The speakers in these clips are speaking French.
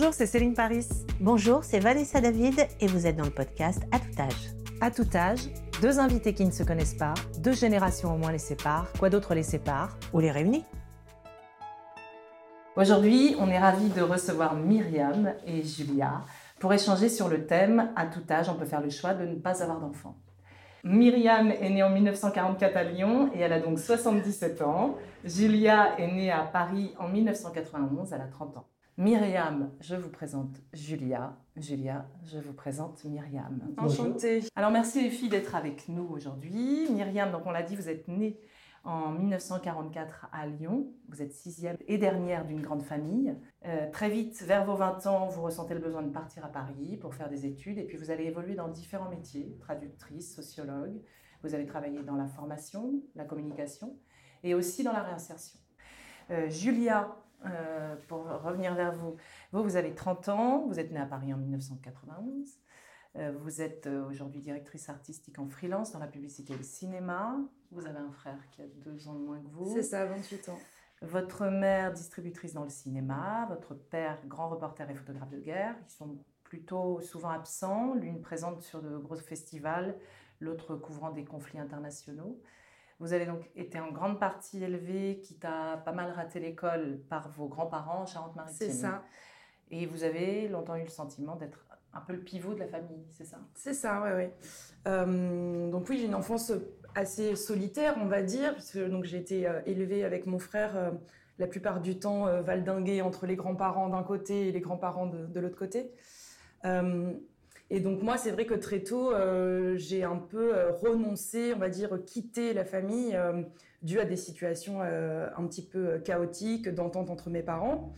Bonjour, c'est Céline Paris. Bonjour, c'est Vanessa David et vous êtes dans le podcast À tout âge. À tout âge, deux invités qui ne se connaissent pas, deux générations au moins les séparent, quoi d'autre les sépare Ou les réunit Aujourd'hui, on est ravis de recevoir Myriam et Julia pour échanger sur le thème À tout âge, on peut faire le choix de ne pas avoir d'enfants. Myriam est née en 1944 à Lyon et elle a donc 77 ans. Julia est née à Paris en 1991, elle a 30 ans. Myriam, je vous présente Julia. Julia, je vous présente Myriam. Enchantée. Alors merci les filles d'être avec nous aujourd'hui. Myriam, donc on l'a dit, vous êtes née en 1944 à Lyon. Vous êtes sixième et dernière d'une grande famille. Euh, très vite, vers vos 20 ans, vous ressentez le besoin de partir à Paris pour faire des études et puis vous allez évoluer dans différents métiers, traductrice, sociologue. Vous allez travailler dans la formation, la communication et aussi dans la réinsertion. Euh, Julia, euh, pour revenir vers vous, vous, vous avez 30 ans, vous êtes née à Paris en 1991. Euh, vous êtes euh, aujourd'hui directrice artistique en freelance dans la publicité et le cinéma. Vous avez un frère qui a deux ans de moins que vous. C'est ça, 28 ans. Votre mère, distributrice dans le cinéma. Votre père, grand reporter et photographe de guerre. Ils sont plutôt souvent absents. L'une présente sur de gros festivals, l'autre couvrant des conflits internationaux. Vous avez donc été en grande partie élevée, quitte à pas mal raté l'école, par vos grands-parents en Charente-Maritime. C'est ça. Et vous avez longtemps eu le sentiment d'être un peu le pivot de la famille, c'est ça? C'est ça, oui, oui. Euh, donc oui, j'ai une enfance assez solitaire, on va dire, puisque donc j'ai été euh, élevée avec mon frère euh, la plupart du temps valdinguée entre les grands-parents d'un côté et les grands-parents de, de l'autre côté. Et donc moi, c'est vrai que très tôt, j'ai un peu renoncé, on va dire, quitté la famille dû à des situations un petit peu chaotiques d'entente entre mes parents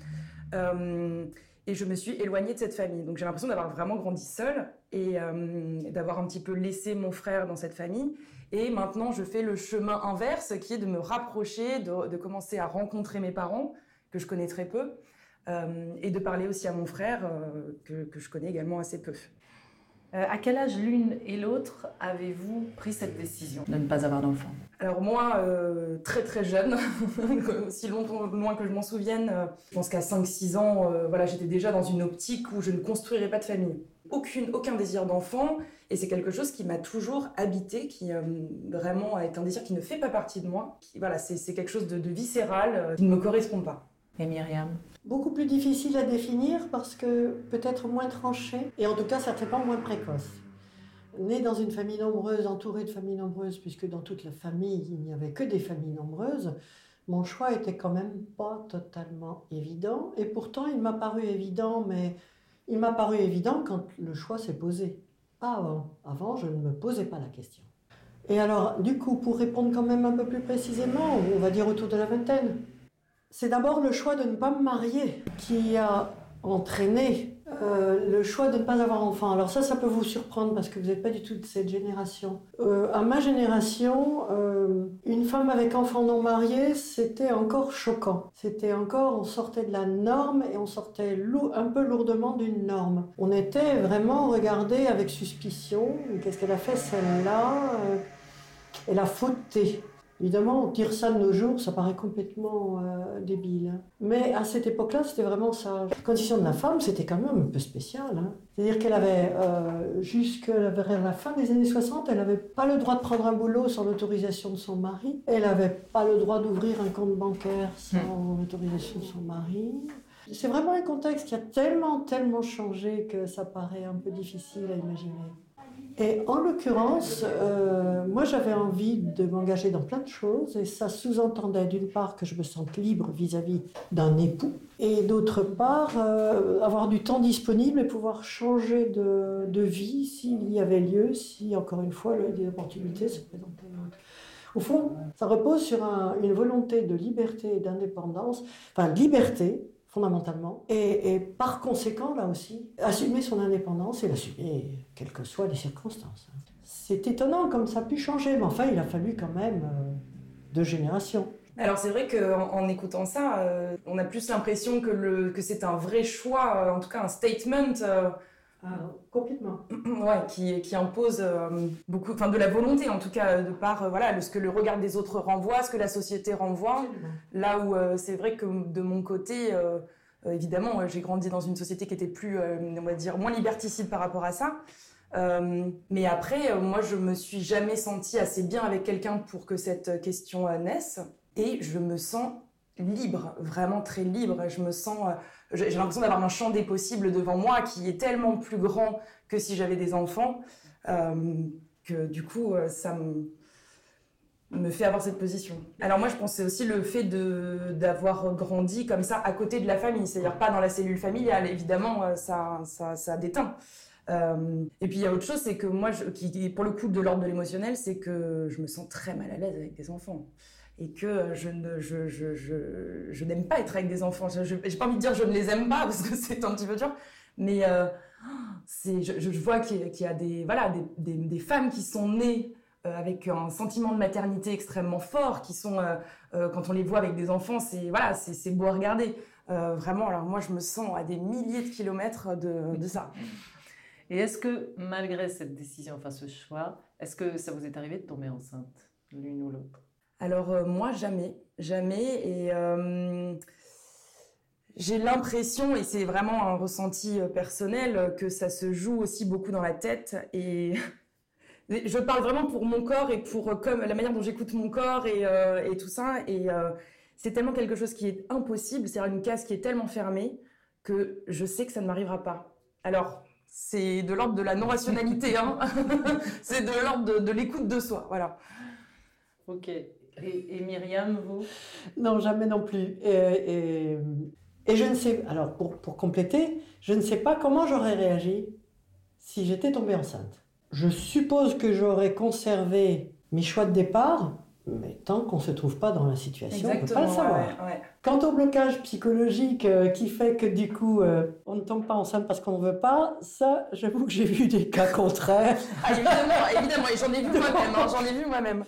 et je me suis éloignée de cette famille. Donc j'ai l'impression d'avoir vraiment grandi seule et euh, d'avoir un petit peu laissé mon frère dans cette famille. Et maintenant, je fais le chemin inverse, qui est de me rapprocher, de, commencer à rencontrer mes parents, que je connais très peu, euh, et de parler aussi à mon frère, euh, que, je connais également assez peu. À quel âge l'une et l'autre avez-vous pris cette décision de ne pas avoir d'enfant alors moi, euh, très très jeune, aussi longtemps, loin que je m'en souvienne, euh, je pense qu'à 5-6 ans, euh, voilà, j'étais déjà dans une optique où je ne construirais pas de famille. Aucune, aucun désir d'enfant, et c'est quelque chose qui m'a toujours habité, qui vraiment est un désir qui ne fait pas partie de moi. Qui, voilà, c'est quelque chose de, de viscéral, qui ne me correspond pas. Et Myriam Beaucoup plus difficile à définir parce que peut-être moins tranché, et en tout cas certainement moins précoce. Né dans une famille nombreuse, entourée de familles nombreuses, puisque dans toute la famille, il n'y avait que des familles nombreuses, mon choix était quand même pas totalement évident. Et pourtant, il m'a paru évident, mais il m'a paru évident quand le choix s'est posé. Pas avant. Avant, je ne me posais pas la question. Et alors, du coup, pour répondre quand même un peu plus précisément, on va dire autour de la vingtaine, c'est d'abord le choix de ne pas me marier qui a entraîné euh, le choix de ne pas avoir enfant. Alors ça, ça peut vous surprendre parce que vous n'êtes pas du tout de cette génération. Euh, à ma génération, euh, une femme avec enfant non marié, c'était encore choquant. C'était encore, on sortait de la norme et on sortait un peu lourdement d'une norme. On était vraiment regardé avec suspicion. Qu'est-ce qu'elle a fait celle-là? Elle a fauté. Évidemment, on tire ça de nos jours, ça paraît complètement euh, débile. Mais à cette époque-là, c'était vraiment ça. La condition de la femme, c'était quand même un peu spécial. Hein. C'est-à-dire qu'elle avait, euh, jusqu'à la fin des années 60, elle n'avait pas le droit de prendre un boulot sans l'autorisation de son mari. Elle n'avait pas le droit d'ouvrir un compte bancaire sans hmm. l'autorisation de son mari. C'est vraiment un contexte qui a tellement, tellement changé que ça paraît un peu difficile à imaginer. Et en l'occurrence, euh, moi j'avais envie de m'engager dans plein de choses et ça sous-entendait d'une part que je me sente libre vis-à-vis d'un époux et d'autre part euh, avoir du temps disponible et pouvoir changer de, de vie s'il y avait lieu, si encore une fois des opportunités se présentaient. Au fond, ça repose sur une volonté de liberté et d'indépendance, enfin liberté fondamentalement. Et, par conséquent, là aussi, assumer son indépendance et l'assumer, quelles que soient les circonstances. C'est étonnant comme ça a pu changer, mais enfin, il a fallu quand même euh, deux générations. Alors c'est vrai qu'en en écoutant ça, euh, on a plus l'impression que, que c'est un vrai choix, euh, en tout cas un statement. Ah, complètement. Ouais, qui, qui impose beaucoup, enfin de la volonté en tout cas, de par voilà, ce que le regard des autres renvoie, ce que la société renvoie. Là où c'est vrai que de mon côté, évidemment, j'ai grandi dans une société qui était plus, on va dire, moins liberticide par rapport à ça. mais après, moi, je me suis jamais sentie assez bien avec quelqu'un pour que cette question naisse. Et je me sens libre, vraiment très libre. Je me sens, j'ai l'impression d'avoir un champ des possibles devant moi qui est tellement plus grand que si j'avais des enfants, que du coup, ça me, fait avoir cette position. Alors moi, je pense c'est aussi le fait d'avoir grandi comme ça à côté de la famille, c'est-à-dire pas dans la cellule familiale. Évidemment, euh, ça ça, ça déteint. Euh, et puis il y a autre chose, c'est que moi, qui pour le coup de l'ordre de l'émotionnel, c'est que je me sens très mal à l'aise avec des enfants et que je ne je, je, je, je n'aime pas être avec des enfants. Je n'ai pas envie de dire je ne les aime pas parce que c'est un petit peu dur, mais euh, c'est je, vois qu'il y, a des voilà des, des, des femmes qui sont nées euh, avec un sentiment de maternité extrêmement fort, qui sont, euh, quand on les voit avec des enfants, c'est voilà, beau à regarder. vraiment, alors moi, je me sens à des milliers de kilomètres de, de ça. Et est-ce que malgré cette décision, enfin ce choix, est-ce que ça vous est arrivé de tomber enceinte, l'une ou l'autre? Alors moi, jamais, jamais. Et j'ai l'impression, et c'est vraiment un ressenti personnel, que ça se joue aussi beaucoup dans la tête. Et je parle vraiment pour mon corps et pour euh, comme la manière dont j'écoute mon corps et, euh, tout ça. Et euh, c'est tellement quelque chose qui est impossible, c'est une case qui est tellement fermée que je sais que ça ne m'arrivera pas. Alors, c'est de l'ordre de la non-rationalité, hein c'est de l'ordre de, l'écoute de soi, voilà. Ok. Et, Myriam, vous? Non, jamais non plus. Et, et, je ne sais, alors pour, pour compléter, je ne sais pas comment j'aurais réagi si j'étais tombée enceinte. Je suppose que j'aurais conservé mes choix de départ, mais tant qu'on ne se trouve pas dans la situation, on ne peut pas le savoir. Quant au blocage psychologique euh, qui fait que du coup euh, on ne tombe pas enceinte parce qu'on ne veut pas, ça j'avoue que j'ai vu des cas contraires. Ah, évidemment, évidemment, et j'en ai vu moi-même, hein, j'en ai vu moi-même.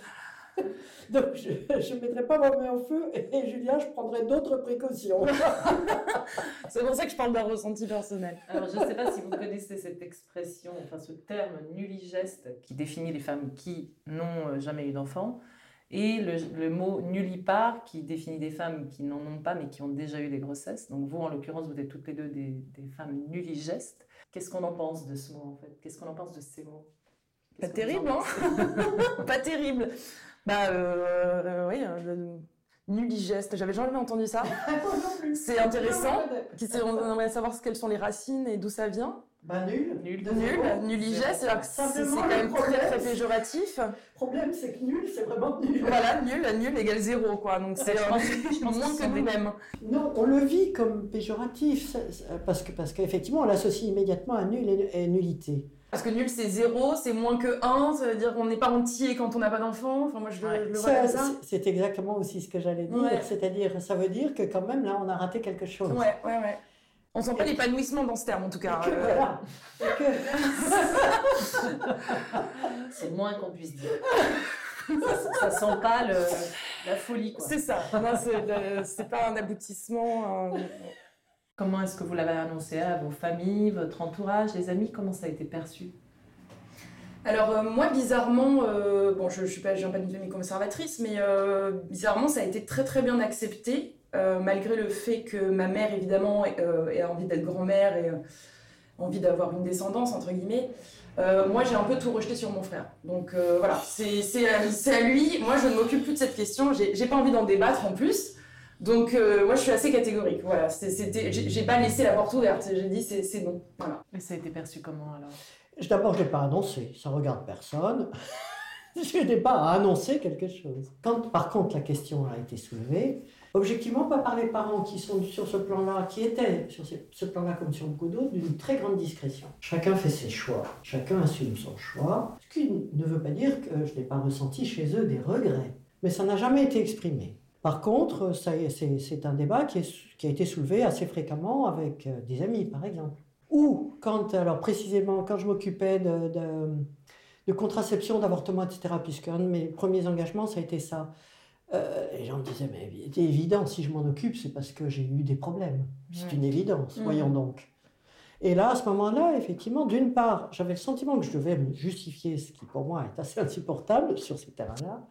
Donc, je ne mettrai pas ma main au feu et, Julien, je prendrai d'autres précautions. c'est pour ça que je parle d'un ressenti personnel. Alors, je ne sais pas si vous connaissez cette expression, enfin ce terme nulligeste qui définit les femmes qui n'ont euh, jamais eu d'enfant et le, mot nullipare qui définit des femmes qui n'en ont pas mais qui ont déjà eu des grossesses. Donc vous, en l'occurrence, vous êtes toutes les deux des, des femmes nulligestes. Qu'est-ce qu'on en pense de ce mot en fait? Qu'est-ce qu'on en pense de ces mots? Pas terrible, hein? Pas terrible. Bah euh, euh oui, euh, nulligeste. J'avais jamais entendu ça. c'est intéressant. On aimerait savoir quelles sont les racines et d'où ça vient? Bah nul. Nul. Nul. Nulligeste. C'est quand même très très péjoratif. Le problème c'est que nul c'est vraiment nul. Voilà, nul, nul égale zéro quoi. Donc c'est moins que nous-mêmes. Non, on le vit comme péjoratif parce que parce qu'effectivement on l'associe immédiatement à nul et nullité. Parce que nul, c'est zéro, c'est moins que 1, ça veut dire qu'on n'est pas entier quand on n'a pas d'enfant. Enfin, moi, je, le vois comme ça. C'est exactement aussi ce que j'allais dire. C'est-à-dire, ça veut dire que quand même, là, on a raté quelque chose. Ouais, ouais, ouais. On sent pas l'épanouissement dans ce terme, en tout cas. Que, euh. Voilà. c'est le moins qu'on puisse dire. ça, ça, sent pas le, la folie, C'est ça. C'est pas un aboutissement. Comment est-ce que vous l'avez annoncé à vos familles, votre entourage, les amis? Comment ça a été perçu? Alors euh, moi bizarrement, euh, bon je, ne suis pas, j'ai pas une famille conservatrice, mais euh, bizarrement ça a été très très bien accepté, malgré le fait que ma mère évidemment ait envie d'être grand-mère et envie d'avoir une descendance entre guillemets. moi j'ai un peu tout rejeté sur mon frère. Donc voilà, c'est, c'est, à lui, moi je ne m'occupe plus de cette question, j'ai, j'ai pas envie d'en débattre en plus. Donc euh, moi je suis assez catégorique. Voilà, c'était, j'ai pas laissé la porte ouverte. J'ai dit c'est non. Voilà. Et ça a été perçu comment alors? D'abord je l'ai pas annoncé. Ça regarde personne. je n'ai pas à annoncer quelque chose. Quand par contre la question a été soulevée, objectivement pas par les parents qui sont sur ce plan-là, qui étaient sur ce plan-là comme sur beaucoup d'autres, d'une très grande discrétion. Chacun fait ses choix, chacun assume son choix, ce qui ne veut pas dire que je n'ai pas ressenti chez eux des regrets. Mais ça n'a jamais été exprimé. Par contre, c'est un débat qui, a été soulevé assez fréquemment avec euh, des amis, par exemple. Ou quand, alors précisément, quand je m'occupais de, contraception, d'avortement, etc., puisque un de mes premiers engagements, ça a été ça. Euh, les gens me disaient, mais c'est évident, si je m'en occupe, c'est parce que j'ai eu des problèmes. C'est une évidence, mmh. voyons donc. Et là, à ce moment-là, effectivement, d'une part, j'avais le sentiment que je devais me justifier, ce qui pour moi est assez insupportable sur ces terrains-là.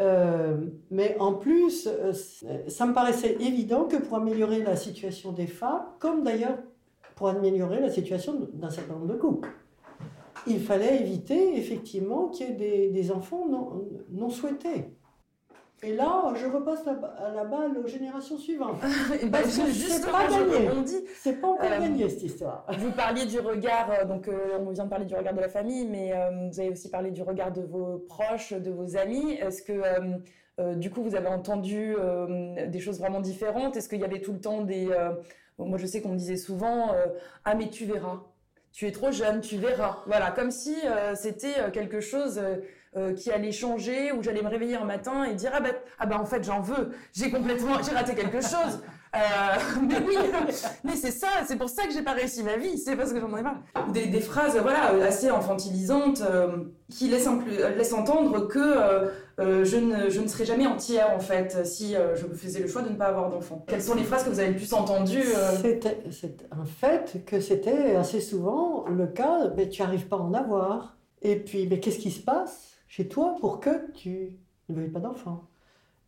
Euh, mais en plus, euh, ça me paraissait évident que pour améliorer la situation des femmes, comme d'ailleurs pour améliorer la situation d'un certain nombre de couples, il fallait éviter effectivement qu'il y ait des, enfants non souhaités. Et là, je repasse à la balle aux générations suivantes. Parce que c'est pas gagné. C'est pas encore gagné cette histoire. Vous parliez du regard, euh, donc euh, on vient de parler du regard de la famille, mais euh, vous avez aussi parlé du regard de vos proches, de vos amis. Est-ce que du coup vous avez entendu des choses vraiment différentes? Est-ce qu'il y avait tout le temps des... moi je sais qu'on me disait souvent Ah mais tu verras, tu es trop jeune, tu verras. Voilà, comme si c'était quelque chose euh, qui allait changer, où j'allais me réveiller un matin et dire ah ben ah ben en fait j'en veux, j'ai complètement j'ai raté quelque chose. Euh, mais oui, mais c'est ça, c'est pour ça que j'ai pas réussi ma vie, c'est parce que j'en ai marre. Des, des, phrases voilà assez infantilisantes euh, qui laissent, laissent, entendre que je, ne, je ne serais jamais entière en fait si je faisais le choix de ne pas avoir d'enfant. Quelles sont les phrases que vous avez le plus entendues C'est un fait que c'était assez souvent le cas, mais tu arrives pas à en avoir. Et puis, mais qu'est-ce qui se passe? Chez toi pour que tu ne veuilles pas d'enfants.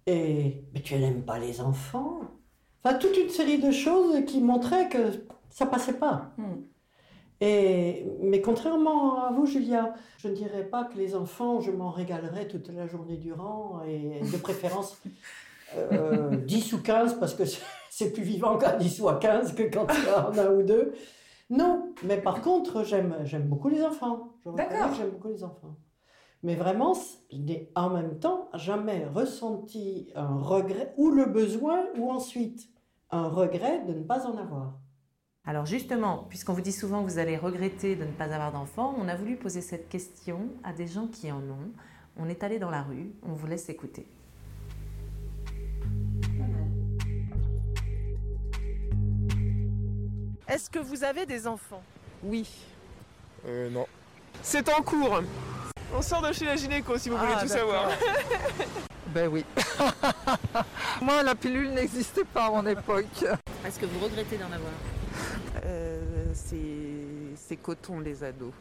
Et mais tu n'aimes pas les enfants. Enfin, toute une série de choses qui montraient que ça passait pas. Hmm. Et, mais contrairement à vous, Julia, je ne dirais pas que les enfants, je m'en régalerais toute la journée durant, et de préférence euh, 10 ou 15, parce que c'est plus vivant qu'à 10 ou à 15 que quand il y en a un ou deux. Non, mais par contre, j'aime beaucoup les enfants. D'accord. J'aime beaucoup les enfants. Mais vraiment, je n'ai en même temps jamais ressenti un regret ou le besoin ou ensuite un regret de ne pas en avoir. Alors justement, puisqu'on vous dit souvent que vous allez regretter de ne pas avoir d'enfants, on a voulu poser cette question à des gens qui en ont. On est allé dans la rue, on vous laisse écouter. Est-ce que vous avez des enfants? Oui. Euh, non. C'est en cours. On sort de chez la gynéco si vous voulez ah, tout savoir. ben oui. Moi, la pilule n'existait pas à mon époque. Est-ce que vous regrettez d'en avoir? Euh, C'est coton les ados.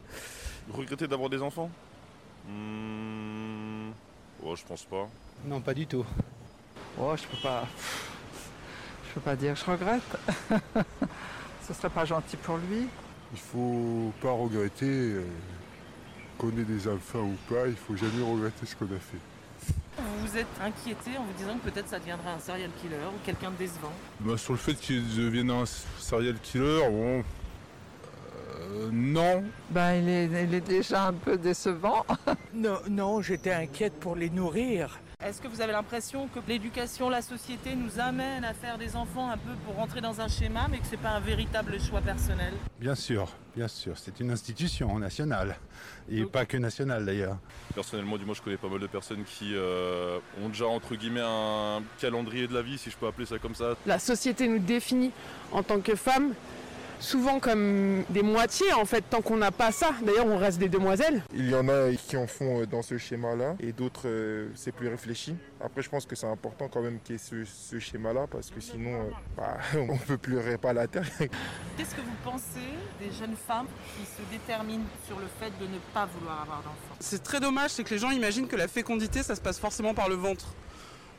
Vous regrettez d'avoir des enfants? Hmm... Oh, je pense pas. Non, pas du tout. Oh, je peux pas. Je peux pas dire je regrette. Ce serait pas gentil pour lui. Il faut pas regretter. Qu'on ait des enfants ou pas, il faut jamais regretter ce qu'on a fait. Vous vous êtes inquiété en vous disant que peut-être ça deviendra un serial killer ou quelqu'un de décevant bah, Sur le fait qu'il devienne un serial killer, bon. Euh, non. Ben, il est, il est, déjà un peu décevant. non, non j'étais inquiète pour les nourrir. Est-ce que vous avez l'impression que l'éducation, la société nous amène à faire des enfants un peu pour rentrer dans un schéma, mais que ce n'est pas un véritable choix personnel? Bien sûr, bien sûr. C'est une institution nationale. Et pas que nationale d'ailleurs. Personnellement, du moins, je connais pas mal de personnes qui euh, ont déjà, entre guillemets, un calendrier de la vie, si je peux appeler ça comme ça. La société nous définit en tant que femmes souvent comme des moitiés en fait, tant qu'on n'a pas ça. D'ailleurs, on reste des demoiselles. Il y en a qui en font euh, dans ce schéma-là et d'autres, euh, c'est plus réfléchi. Après, je pense que c'est important quand même qu'il y ait ce, schéma-là parce que sinon, euh, bah, on ne peut plus pas la terre. Qu'est-ce que vous pensez des jeunes femmes qui se déterminent sur le fait de ne pas vouloir avoir d'enfants? C'est très dommage, c'est que les gens imaginent que la fécondité, ça se passe forcément par le ventre.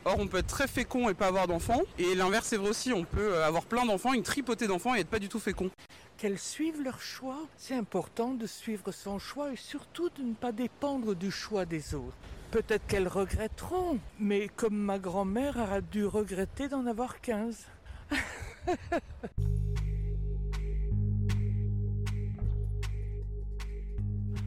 Or, on peut être très fécond et pas avoir d'enfants. Et l'inverse est vrai aussi, on peut euh, avoir plein d'enfants, une tripotée d'enfants et être pas du tout fécond. Qu'elles suivent leur choix. C'est important de suivre son choix et surtout de ne pas dépendre du choix des autres. Peut-être qu'elles regretteront, mais comme ma grand-mère a dû regretter d'en avoir 15.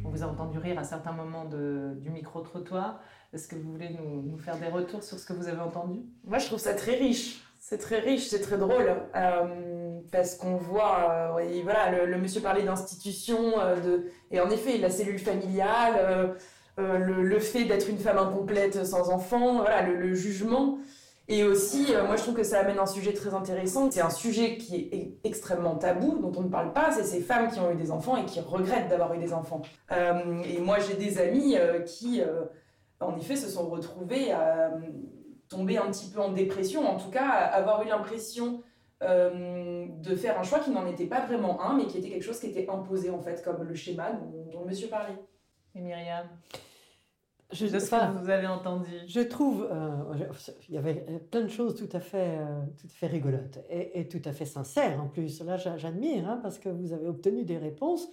On vous a entendu rire à certains moments du micro-trottoir. Est-ce que vous voulez nous, faire des retours sur ce que vous avez entendu? Moi, je trouve ça très riche. C'est très riche, c'est très drôle. Euh, parce qu'on voit, euh, voilà, le, monsieur parlait d'institution, euh, de, et en effet, la cellule familiale, le, fait d'être une femme incomplète sans enfant, voilà, le, jugement. Et aussi, moi, je trouve que ça amène un sujet très intéressant. C'est un sujet qui est extrêmement tabou, dont on ne parle pas. C'est ces femmes qui ont eu des enfants et qui regrettent d'avoir eu des enfants. et moi, j'ai des amis qui en effet, se sont retrouvés à euh, tomber un petit peu en dépression, en tout cas, avoir eu l'impression euh, de faire un choix qui n'en était pas vraiment un, mais qui était quelque chose qui était imposé, en fait, comme le schéma dont, le monsieur parlait. Et Myriam? Je, de ce que vous avez entendu. Je trouve, euh, il y avait plein de choses tout à fait, euh, tout à fait rigolotes et, tout à fait sincères en plus. Là, j'admire hein, parce que vous avez obtenu des réponses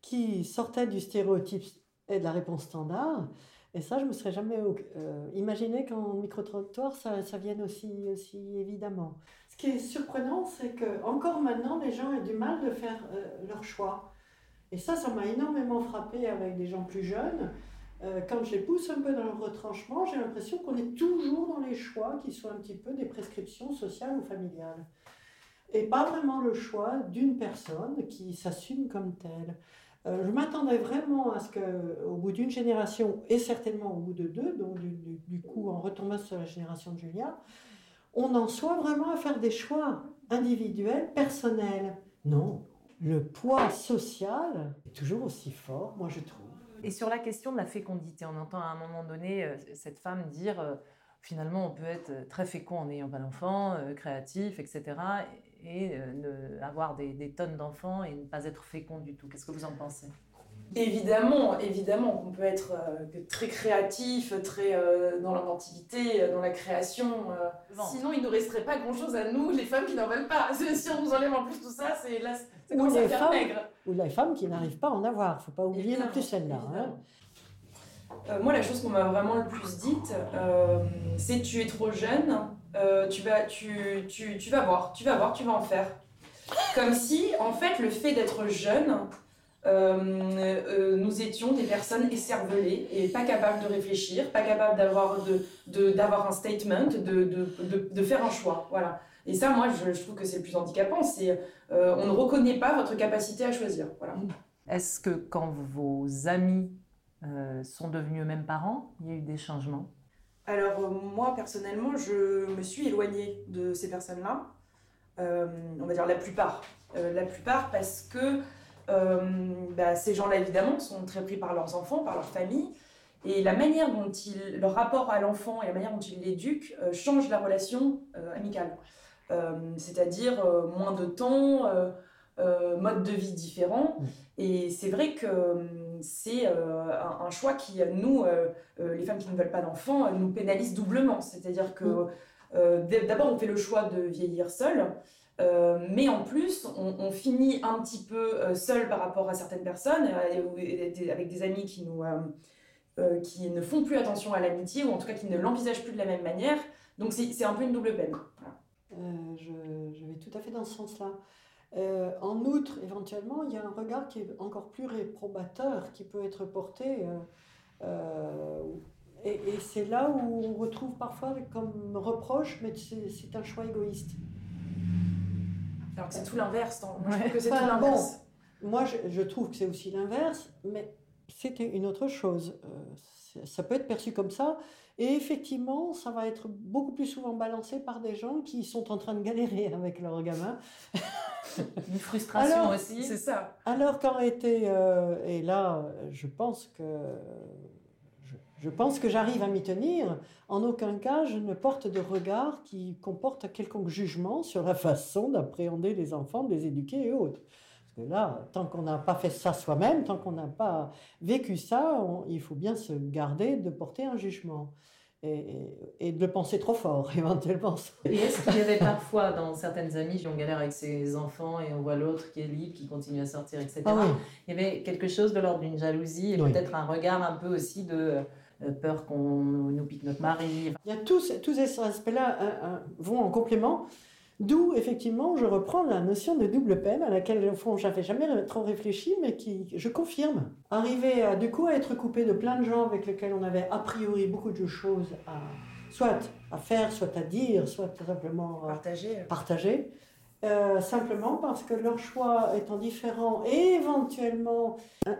qui sortaient du stéréotype et de la réponse standard. Et ça, je me serais jamais euh, imaginé qu'en micro-trottoir, ça, ça, vienne aussi, aussi évidemment. Ce qui est surprenant, c'est que encore maintenant, les gens ont du mal de faire leur choix. Et ça, ça m'a énormément frappé avec des gens plus jeunes euh, quand je les pousse un peu dans le retranchement, j'ai l'impression qu'on est toujours dans les choix qui sont un petit peu des prescriptions sociales ou familiales. Et pas vraiment le choix d'une personne qui s'assume comme telle. Euh, je m'attendais vraiment à ce qu'au bout d'une génération, et certainement au bout de deux, donc du, coup en retombant sur la génération de Julia, on en soit vraiment à faire des choix individuels, personnels. Non, le poids social est toujours aussi fort, moi je trouve. Et sur la question de la fécondité, on entend à un moment donné euh, cette femme dire euh, finalement on peut être très fécond en n'ayant pas d'enfants, euh, créatif, etc. et avoir des, des tonnes d'enfants et ne pas être fécond du tout. Qu'est-ce que vous en pensez? Évidemment, évidemment qu'on peut être très créatif, très dans l'inventivité, dans la création. Sinon, il ne nous resterait pas grand-chose à nous, les femmes qui n'en veulent pas. Si on nous enlève en plus tout ça, c'est là, ou les, femmes, ou les femmes qui n'arrivent pas à en avoir. Il ne faut pas oublier non plus celle-là. Hein. Euh, moi, la chose qu'on m'a vraiment le plus dite, euh, c'est tu es trop jeune, euh, tu, vas, tu, tu, tu, vas voir, tu vas voir, tu vas en faire. Comme si, en fait, le fait d'être jeune, nous étions des personnes écervelées et pas capables de réfléchir, pas capables d'avoir de, de, un statement, de, de, de, faire un choix. Voilà. Et ça, moi, je, je trouve que c'est le plus handicapant. C'est euh, on ne reconnaît pas votre capacité à choisir. Voilà. Est-ce que quand vos amis euh, sont devenus eux-mêmes parents, il y a eu des changements Alors euh, moi, personnellement, je me suis éloignée de ces personnes-là. on va dire la plupart. la plupart parce que bah, ces gens-là, évidemment, sont très pris par leurs enfants, par leur famille. Et la manière dont ils, leur rapport à l'enfant et la manière dont ils l'éduquent change la relation amicale. Euh, c'est-à-dire euh, moins de temps, euh, mode de vie différent. Et c'est vrai que c'est un, choix qui, nous, les femmes qui ne veulent pas d'enfants, nous pénalise doublement. C'est-à-dire que mm. d'abord, on fait le choix de vieillir seul. mais en plus, on, finit un petit peu seul par rapport à certaines personnes, avec des amis qui, nous, qui ne font plus attention à l'amitié, ou en tout cas qui ne l'envisagent plus de la même manière. Donc c'est un peu une double peine. Euh, je, vais tout à fait dans ce sens-là. Euh, en outre, éventuellement, il y a un regard qui est encore plus réprobateur qui peut être porté. Euh, et, c'est là où on retrouve parfois comme reproche, mais c'est un choix égoïste. Alors que c'est tout l'inverse. Moi, je trouve que c'est tout l'inverse. moi, je, trouve que c'est aussi l'inverse, mais c'était une autre chose. ça peut être perçu comme ça, et effectivement, ça va être beaucoup plus souvent balancé par des gens qui sont en train de galérer avec leur gamin. Une frustration aussi. C'est ça. Alors qu'en été, euh, et là, je pense que je, pense que j'arrive à m'y tenir. En aucun cas, je ne porte de regard qui comporte quelconque jugement sur la façon d'appréhender les enfants, de les éduquer et autres. Parce que là, tant qu'on n'a pas fait ça soi-même, tant qu'on n'a pas vécu ça, il faut bien se garder de porter un jugement. Et, de penser trop fort, éventuellement. Et est-ce qu'il y avait parfois, dans certaines amies, on galère avec ses enfants et on voit l'autre qui est libre, qui continue à sortir, etc. Ah il y avait quelque chose de l'ordre d'une jalousie et peut-être un regard un peu aussi de euh, peur qu'on nous pique notre mari. Il y a tous, tous ces aspects-là hein, vont en complément. D'où, effectivement, je reprends la notion de double peine à laquelle, au fond, j'avais jamais trop réfléchi, mais qui, je confirme. Arriver, à, du coup, à être coupé de plein de gens avec lesquels on avait a priori beaucoup de choses à, soit à faire, soit à dire, soit simplement partager. partager. Euh, simplement parce que leur choix étant différent et éventuellement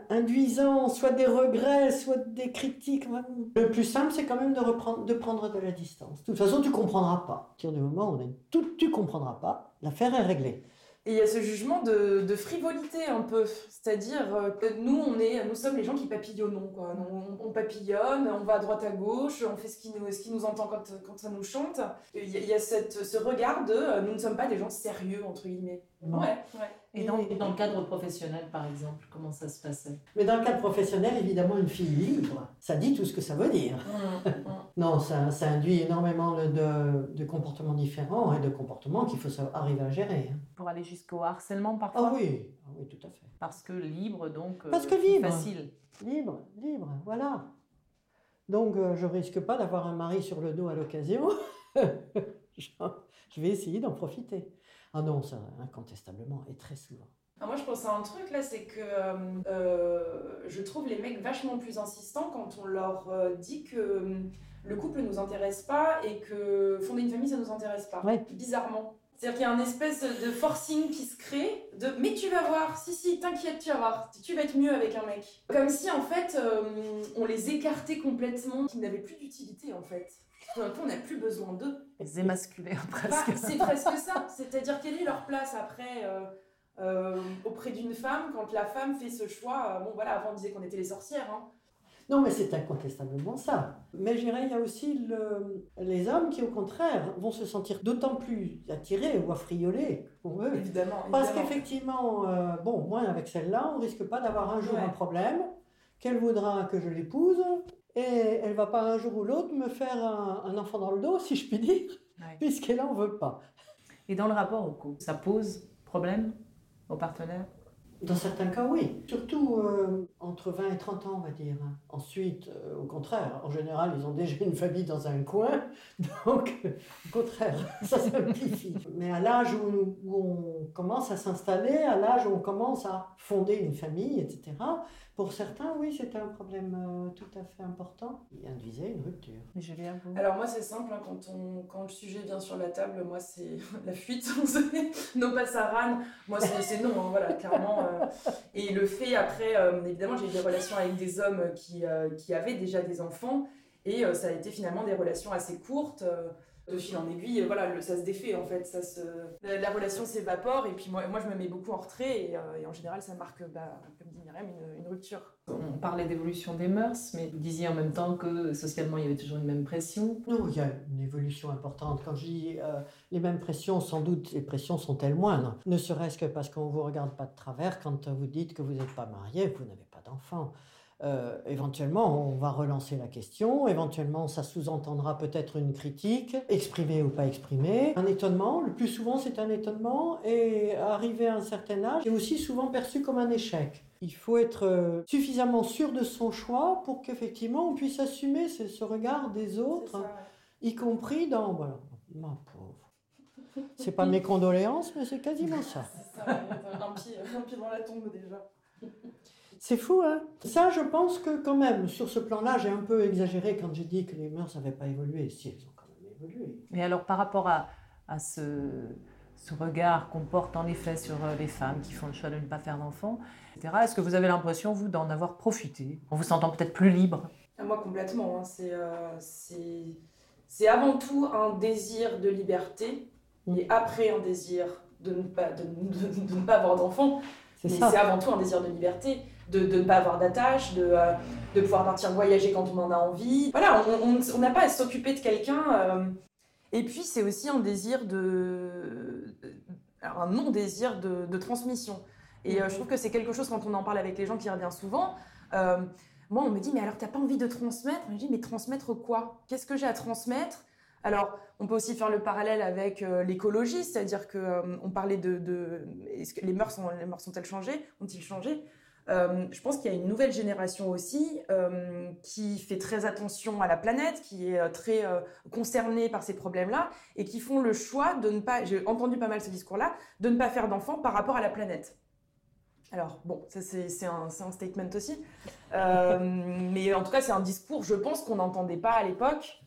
induisant soit des regrets, soit des critiques, le plus simple c'est quand même de, reprendre, de prendre de la distance. De toute façon, tu comprendras pas. À partir du moment où tu comprendras pas, l'affaire est réglée. Et il y a ce jugement de, de frivolité un peu, c'est-à-dire euh, que nous, on est, nous sommes les gens qui papillonnons, quoi. On, on, papillonne, on va à droite à gauche, on fait ce qui nous, ce qui nous entend quand, quand ça nous chante. Il y a, il y a cette, ce regard de euh, nous ne sommes pas des gens sérieux, entre guillemets. Ouais, ouais. Et dans, dans le cadre professionnel, par exemple, comment ça se passait? Mais dans le cadre professionnel, évidemment, une fille libre, ça dit tout ce que ça veut dire. non, ça, ça induit énormément de, de, comportements différents et de comportements qu'il faut arriver à gérer. hein. Pour aller jusqu'au harcèlement parfois? Ah oui, ah oui, tout à fait. Parce que libre, donc Parce que euh, libre. facile. Libre, libre, voilà. Donc, euh, je risque pas d'avoir un mari sur le dos à l'occasion. je vais essayer d'en profiter. Ah non, ça, incontestablement, et très souvent. Ah, moi, je pense à un truc là, c'est que euh, je trouve les mecs vachement plus insistants quand on leur euh, dit que euh, le couple nous intéresse pas et que fonder une famille, ça nous intéresse pas. Ouais. Bizarrement. C'est-à-dire qu'il y a un espèce de forcing qui se crée de mais tu vas voir, si si, t'inquiète, tu vas voir, tu vas être mieux avec un mec. Comme si en fait euh, on les écartait complètement, qu'ils n'avaient plus d'utilité en fait. Tout d'un coup, on n'a plus besoin d'eux. Les émasculer Bah, presque. c'est presque ça. C'est-à-dire quelle est leur place après euh, euh, auprès d'une femme quand la femme fait ce choix Bon voilà, avant on disait qu'on était les sorcières. Hein. Non, mais c'est incontestablement ça. Mais je dirais, il y a aussi le- les hommes qui, au contraire, vont se sentir d'autant plus attirés ou affriolés pour eux. Évidemment. Parce qu'effectivement, euh, bon, moi, avec celle-là, on risque pas d'avoir un jour Ouais. un problème, qu'elle voudra que je l'épouse, et elle va pas un jour ou l'autre me faire un, un enfant dans le dos, si je puis dire, Ouais. puisqu'elle en veut pas. Et dans le rapport au couple, ça pose problème aux partenaires Dans certains cas, oui. Surtout euh, entre 20 et 30 ans, on va dire. Ensuite, euh, au contraire, en général, ils ont déjà une famille dans un coin. Donc, au contraire, ça simplifie. Mais à l'âge où on commence à s'installer, à l'âge où on commence à fonder une famille, etc., pour certains, oui, c'était un problème euh, tout à fait important. Il induisait une rupture. Mais vous Alors moi c'est simple, hein, quand, on, quand le sujet vient sur la table, moi c'est la fuite, non pas ça rane, moi c'est c'est non, hein, voilà, clairement. euh. Et le fait après, euh, évidemment j'ai eu des relations avec des hommes qui, euh, qui avaient déjà des enfants, et euh, ça a été finalement des relations assez courtes, euh, de fil en aiguille, euh, voilà, le- ça se défait en fait, ça se... la, la relation s'évapore, et puis moi, moi je me mets beaucoup en retrait, et, euh, et en général ça marque, bah, comme dit Myriam, une, une rupture. On parlait d'évolution des mœurs, mais vous disiez en même temps que socialement il y avait toujours une même pression. Non, il y a une évolution importante. Quand je dis euh, les mêmes pressions, sans doute les pressions sont-elles moindres. Ne serait-ce que parce qu'on ne vous regarde pas de travers quand vous dites que vous n'êtes pas marié, que vous n'avez pas d'enfant. Euh, éventuellement, on va relancer la question. Éventuellement, ça sous-entendra peut-être une critique, exprimée ou pas exprimée. Un étonnement, le plus souvent c'est un étonnement, et arrivé à un certain âge, est aussi souvent perçu comme un échec. Il faut être euh, suffisamment sûr de son choix pour qu'effectivement on puisse assumer ce, ce regard des autres, y compris dans. Voilà, ma pauvre. C'est pas mes condoléances, mais c'est quasiment ça. C'est ça, un pied dans la tombe déjà. C'est fou, hein Ça, je pense que quand même, sur ce plan-là, j'ai un peu exagéré quand j'ai dit que les mœurs n'avaient pas évolué. Si, elles ont quand même évolué. Mais alors par rapport à, à ce, ce regard qu'on porte en effet sur euh, les femmes qui font le choix de ne pas faire d'enfants, etc., est-ce que vous avez l'impression, vous, d'en avoir profité En vous sentant peut-être plus libre? Ah, Moi, complètement. hein. C'est euh, c'est c'est avant tout un désir de liberté et après un désir de ne pas, de, de- de ne pas avoir d'enfant. C'est Mais ça. c'est avant tout un désir de liberté, de, ne pas avoir d'attache, de, euh, de pouvoir partir voyager quand on en a envie. Voilà, on- n'a pas à s'occuper de quelqu'un. euh. Et puis, c'est aussi un désir de. alors, un non-désir de, de transmission. Et euh, je trouve que c'est quelque chose, quand on en parle avec les gens qui revient souvent. moi, on me dit, mais alors, t'as pas envie de transmettre? Je me dis, mais transmettre quoi? Qu'est-ce que j'ai à transmettre? Alors, on peut aussi faire le parallèle avec l'écologie, c'est-à-dire que euh, on parlait de, de- est-ce que les mœurs sont, les mœurs sont-elles changées? Ont-ils changé? Euh, Je pense qu'il y a une nouvelle génération aussi euh, qui fait très attention à la planète, qui est euh, très euh, concernée par ces problèmes-là et qui font le choix de ne pas. J'ai entendu pas mal ce discours-là, de ne pas faire d'enfants par rapport à la planète. Alors, bon, ça c'est un, un statement aussi. Mais en tout cas, c'est un discours, je pense, qu'on n'entendait pas à l'époque.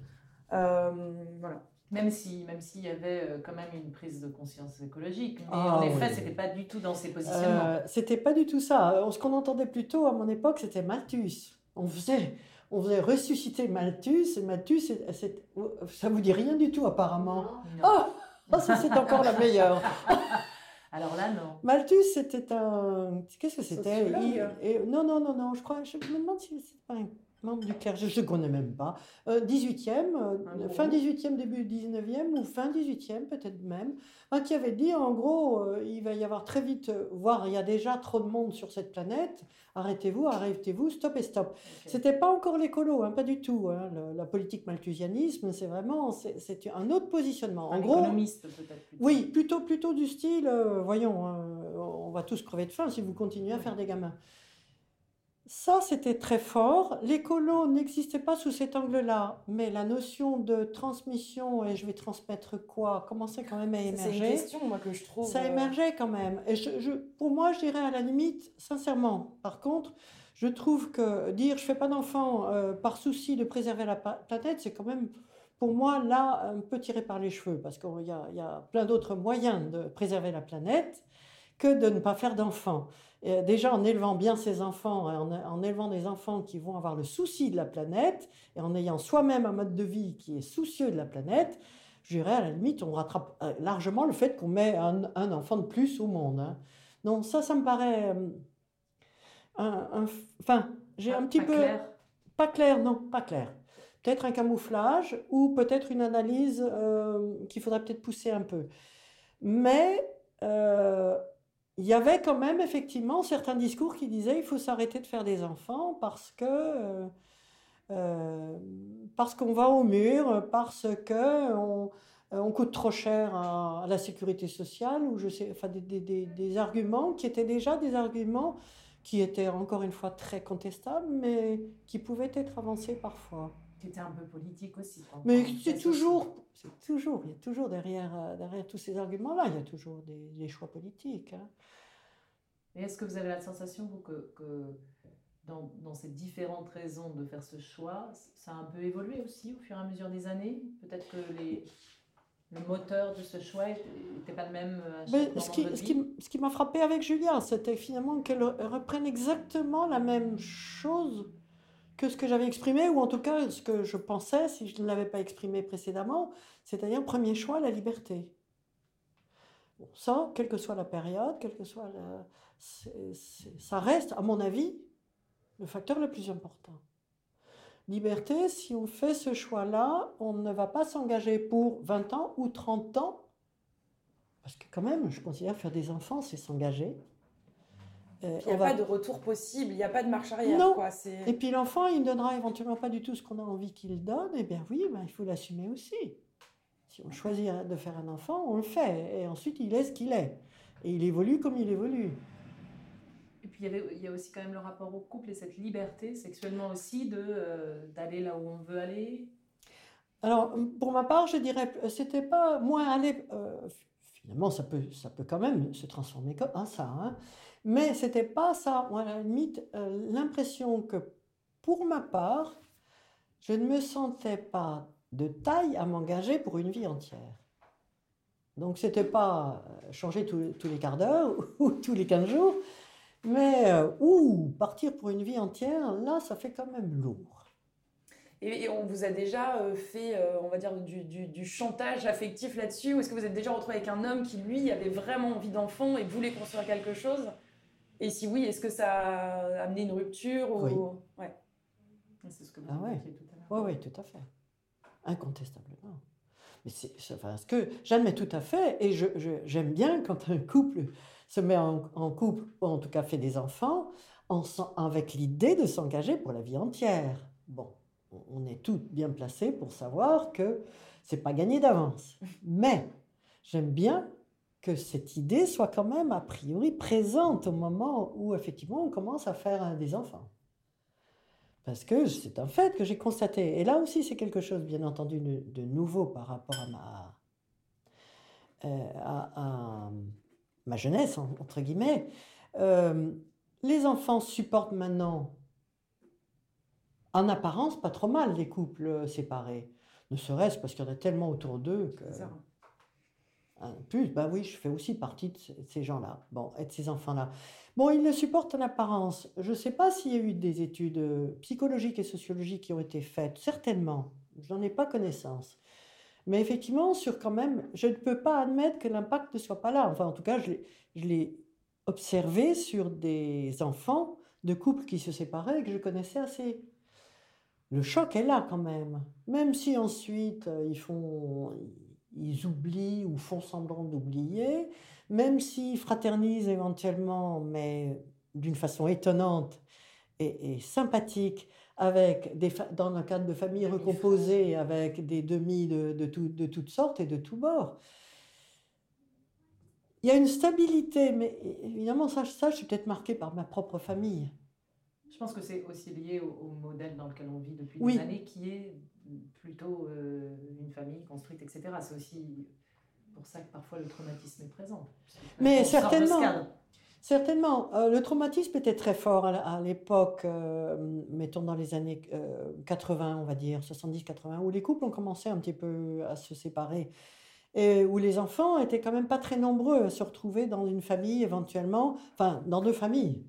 Voilà. Même si, même s'il y avait euh, quand même une prise de conscience écologique, mais Ah, en effet, oui. c'était pas du tout dans ces positionnements. Euh, c'était pas du tout ça. Euh, Ce qu'on entendait plutôt à mon époque, c'était Malthus. On faisait, on faisait ressusciter Malthus, et Malthus, c'est- c'est- ça vous dit rien du tout apparemment. Non. Oh, oh, ça c'est encore la meilleure. Alors là, non. Malthus, c'était un. Qu'est-ce que c'était? Sociologue. Il- et- Non, non, non, non, je crois. Je me demande si c'était pas un, membre du clergé, je ne connais même pas. Euh, 18e, euh, fin mot. 18e, début 19e, ou fin 18e peut-être même, hein, qui avait dit en gros, euh, il va y avoir très vite, euh, voire il y a déjà trop de monde sur cette planète, arrêtez-vous, arrêtez-vous, stop et stop. C'était pas encore l'écolo, hein, pas du tout. hein. Le- la politique malthusianisme, c'est vraiment c'est un autre positionnement. En Un gros, économiste, peut-être. oui, plutôt, plutôt du style, voyons, hein, on va tous crever de faim si vous continuez à faire des gamins. Ça, c'était très fort. L'écolo n'existait pas sous cet angle-là, mais la notion de transmission et je vais transmettre quoi commençait quand même à Ça, C'est une émerger. question, moi, que je trouve. Ça euh, émergeait quand même. Et je, je- pour moi, je dirais à la limite, sincèrement, par contre, je trouve que dire je fais pas d'enfant euh, par souci de préserver la planète, c'est quand même, pour moi, là, un peu tiré par les cheveux, parce qu'il y y a plein d'autres moyens de préserver la planète que de ne pas faire d'enfants. Et déjà, en élevant bien ses enfants, et en, en élevant des enfants qui vont avoir le souci de la planète, et en ayant soi-même un mode de vie qui est soucieux de la planète, je dirais à la limite, on rattrape euh, largement le fait qu'on met un, un enfant de plus au monde. hein. Donc ça, ça me paraît... euh, un- Enfin, j'ai Pas- un petit pas peu... clair. Pas clair, non, pas clair. Peut-être un camouflage ou peut-être une analyse euh, qu'il faudrait peut-être pousser un peu. Mais euh, il y avait quand même effectivement certains discours qui disaient il faut s'arrêter de faire des enfants parce que euh, euh, parce qu'on va au mur, parce que on, coûte trop cher à, la sécurité sociale ou je sais, enfin des arguments qui étaient déjà des arguments qui étaient encore une fois très contestables, mais qui pouvaient être avancés parfois. Qui était un peu politique aussi. Mais c'est toujours, c'est toujours, il y a toujours derrière, euh, derrière tous ces arguments-là, il y a toujours des, des choix politiques. hein. Et est-ce que vous avez la sensation, vous, que, que dans, dans ces différentes raisons de faire ce choix, ça a un peu évolué aussi au fur et à mesure des années? Peut-être que les, le moteur de ce choix n'était pas le même à chaque Mais moment ce qui, de votre ce vie? qui, ce qui m'a frappé avec Julia, c'était finalement qu'elle reprenne exactement la même chose que ce que j'avais exprimé, ou en tout cas ce que je pensais si je ne l'avais pas exprimé précédemment, c'est-à-dire premier choix, la liberté. Bon, ça, quelle que soit la période, quelle que soit la, ça reste, à mon avis, le facteur le plus important. Liberté, si on fait ce choix-là, on ne va pas s'engager pour 20 ans ou 30 ans parce que quand même, je considère faire des enfants, c'est s'engager. Euh, Il n'y a va- pas de retour possible, il n'y a pas de marche arrière. Non. Quoi. C'est... Et puis l'enfant, il ne donnera éventuellement pas du tout ce qu'on a envie qu'il donne. Eh bien oui, ben, il faut l'assumer aussi. Si on choisit de faire un enfant, on le fait. Et ensuite, il est ce qu'il est. Et il évolue comme il évolue. Et puis il y, avait, il y a aussi quand même le rapport au couple et cette liberté sexuellement aussi de, euh, d'aller là où on veut aller. Alors, pour ma part, je dirais, c'était pas moins aller. euh, finalement, ça peut, ça peut quand même se transformer comme hein, ça. hein. Mais c'était pas ça. À la limite, euh, l'impression que, pour ma part, je ne me sentais pas de taille à m'engager pour une vie entière. Donc, c'était pas euh, changer tous, les quarts d'heure ou tous les 15 jours, mais euh, ou partir pour une vie entière, là, ça fait quand même lourd. Et, on vous a déjà fait, on va dire, du- du chantage affectif là-dessus Ou est-ce que vous êtes déjà retrouvé avec un homme qui, lui, avait vraiment envie d'enfant et voulait construire quelque chose? Et si oui, est-ce que ça a amené une rupture ou... Oui. Ouais. C'est ce que vous Ah ouais. tout à l'heure. Oui, oui, tout à fait. Incontestablement. Mais c'est, enfin, ce que j'admets tout à fait, et je, je- j'aime bien quand un couple se met en, en couple, ou en tout cas fait des enfants, en avec l'idée de s'engager pour la vie entière. Bon, on- est toutes bien placées pour savoir que c'est pas gagné d'avance. Mais j'aime bien que cette idée soit quand même a priori présente au moment où effectivement on commence à faire des enfants. Parce que c'est un fait que j'ai constaté. Et là aussi, c'est quelque chose, bien entendu, de, nouveau par rapport à ma, euh, à, ma jeunesse, en- entre guillemets. Euh, les enfants supportent maintenant, en apparence, pas trop mal les couples séparés. Ne serait-ce parce qu'il y en a tellement autour d'eux que... Plus, bah oui, je fais aussi partie de ce- ces gens-là, bon, et de ces enfants-là. Bon, ils le supportent en apparence. Je ne sais pas s'il y a eu des études euh, psychologiques et sociologiques qui ont été faites, certainement. Je n'en ai pas connaissance. Mais effectivement, sur quand même, je ne peux pas admettre que l'impact ne soit pas là. Enfin, en tout cas, je l'ai- je l'ai observé sur des enfants de couples qui se séparaient et que je connaissais assez, le choc est là quand même. Même si ensuite euh, ils font, ils oublient ou font semblant d'oublier, même s'ils fraternisent éventuellement, mais d'une façon étonnante et, sympathique, avec des dans le cadre de familles recomposées, avec des demi de, de, de toutes sortes et de tous bords. Il y a une stabilité, mais évidemment, ça, ça je suis peut-être marquée par ma propre famille. Je pense que c'est aussi lié au, modèle dans lequel on vit depuis des années, qui est plutôt euh, une famille construite, etc. C'est aussi pour ça que parfois le traumatisme est présent. Mais certainement. Certainement. Euh, le traumatisme était très fort à, l'époque, euh, mettons dans les années 80, on va dire, 70-80, où les couples ont commencé un petit peu à se séparer. Et où les enfants étaient quand même pas très nombreux à se retrouver dans une famille éventuellement, enfin dans deux familles.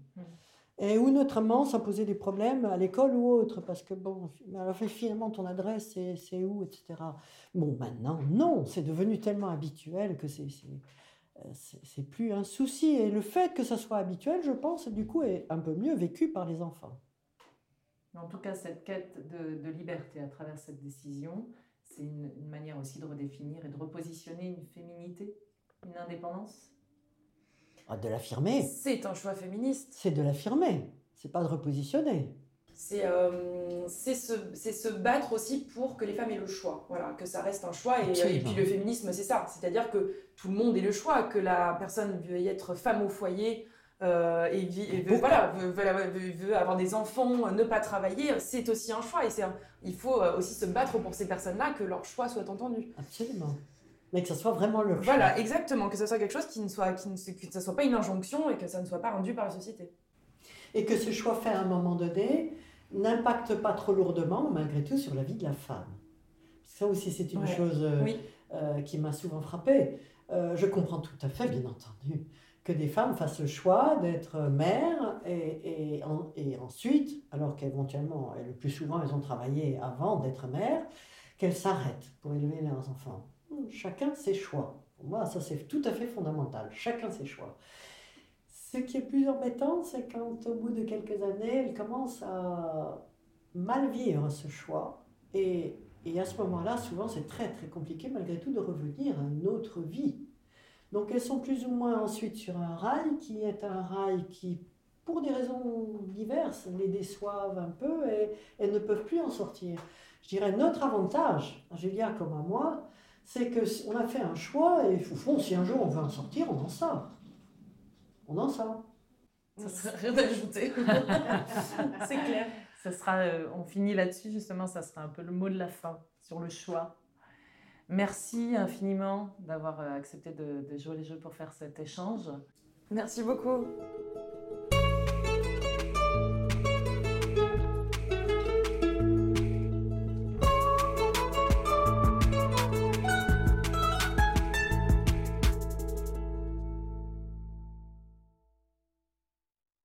Et où notamment ça posait des problèmes à l'école ou autre, parce que bon, finalement ton adresse c'est où, etc. Bon, maintenant, non, c'est devenu tellement habituel que c'est euh, c'est plus un souci. Et le fait que ça soit habituel, je pense, du coup, est un peu mieux vécu par les enfants. En tout cas, cette quête de, liberté à travers cette décision, c'est une, manière aussi de redéfinir et de repositionner une féminité, une indépendance? Ah, De l'affirmer. C'est un choix féministe. C'est de l'affirmer, c'est pas de repositionner. C'est euh, se, se, battre aussi pour que les femmes aient le choix, voilà, que ça reste un choix. Et, et puis le féminisme, c'est ça, c'est-à-dire que tout le monde ait le choix, que la personne veuille être femme au foyer, euh, et, veut, voilà, veut, avoir des enfants, ne pas travailler, c'est aussi un choix. Et un, il faut euh, aussi se battre pour ces personnes-là, que leur choix soit entendu. Absolument. Mais que ce soit vraiment leur choix. Voilà, exactement. Que ce soit quelque chose qui ne soit, qui ne, que ce soit pas une injonction et que ça ne soit pas rendu par la société. Et que ce choix fait à un moment donné n'impacte pas trop lourdement, malgré tout, sur la vie de la femme. Ça aussi, c'est une chose euh, qui m'a souvent frappée. je comprends tout à fait, bien entendu, que des femmes fassent le choix d'être mères et, et, ensuite, alors qu'éventuellement, et le plus souvent, elles ont travaillé avant d'être mères, qu'elles s'arrêtent pour élever leurs enfants. Chacun ses choix. Pour moi, ça c'est tout à fait fondamental. Chacun ses choix. Ce qui est plus embêtant, c'est quand au bout de quelques années, elles commencent à mal vivre ce choix. Et, et à ce moment-là, souvent, c'est très très compliqué malgré tout de revenir à une autre vie donc elles sont plus ou moins ensuite sur un rail qui est un rail qui, pour des raisons diverses, les déçoivent un peu et elles ne peuvent plus en sortir. Je dirais notre avantage, à Julia comme à moi, c'est qu'on a fait un choix et au fond, si un jour on veut en sortir, on en sort. On en sort. Ça serait rien d'ajouter. c'est clair. Ça sera, euh, on finit là-dessus justement, ça sera un peu le mot de la fin sur le choix. Merci infiniment d'avoir euh, accepté de, jouer les jeux pour faire cet échange. Merci beaucoup.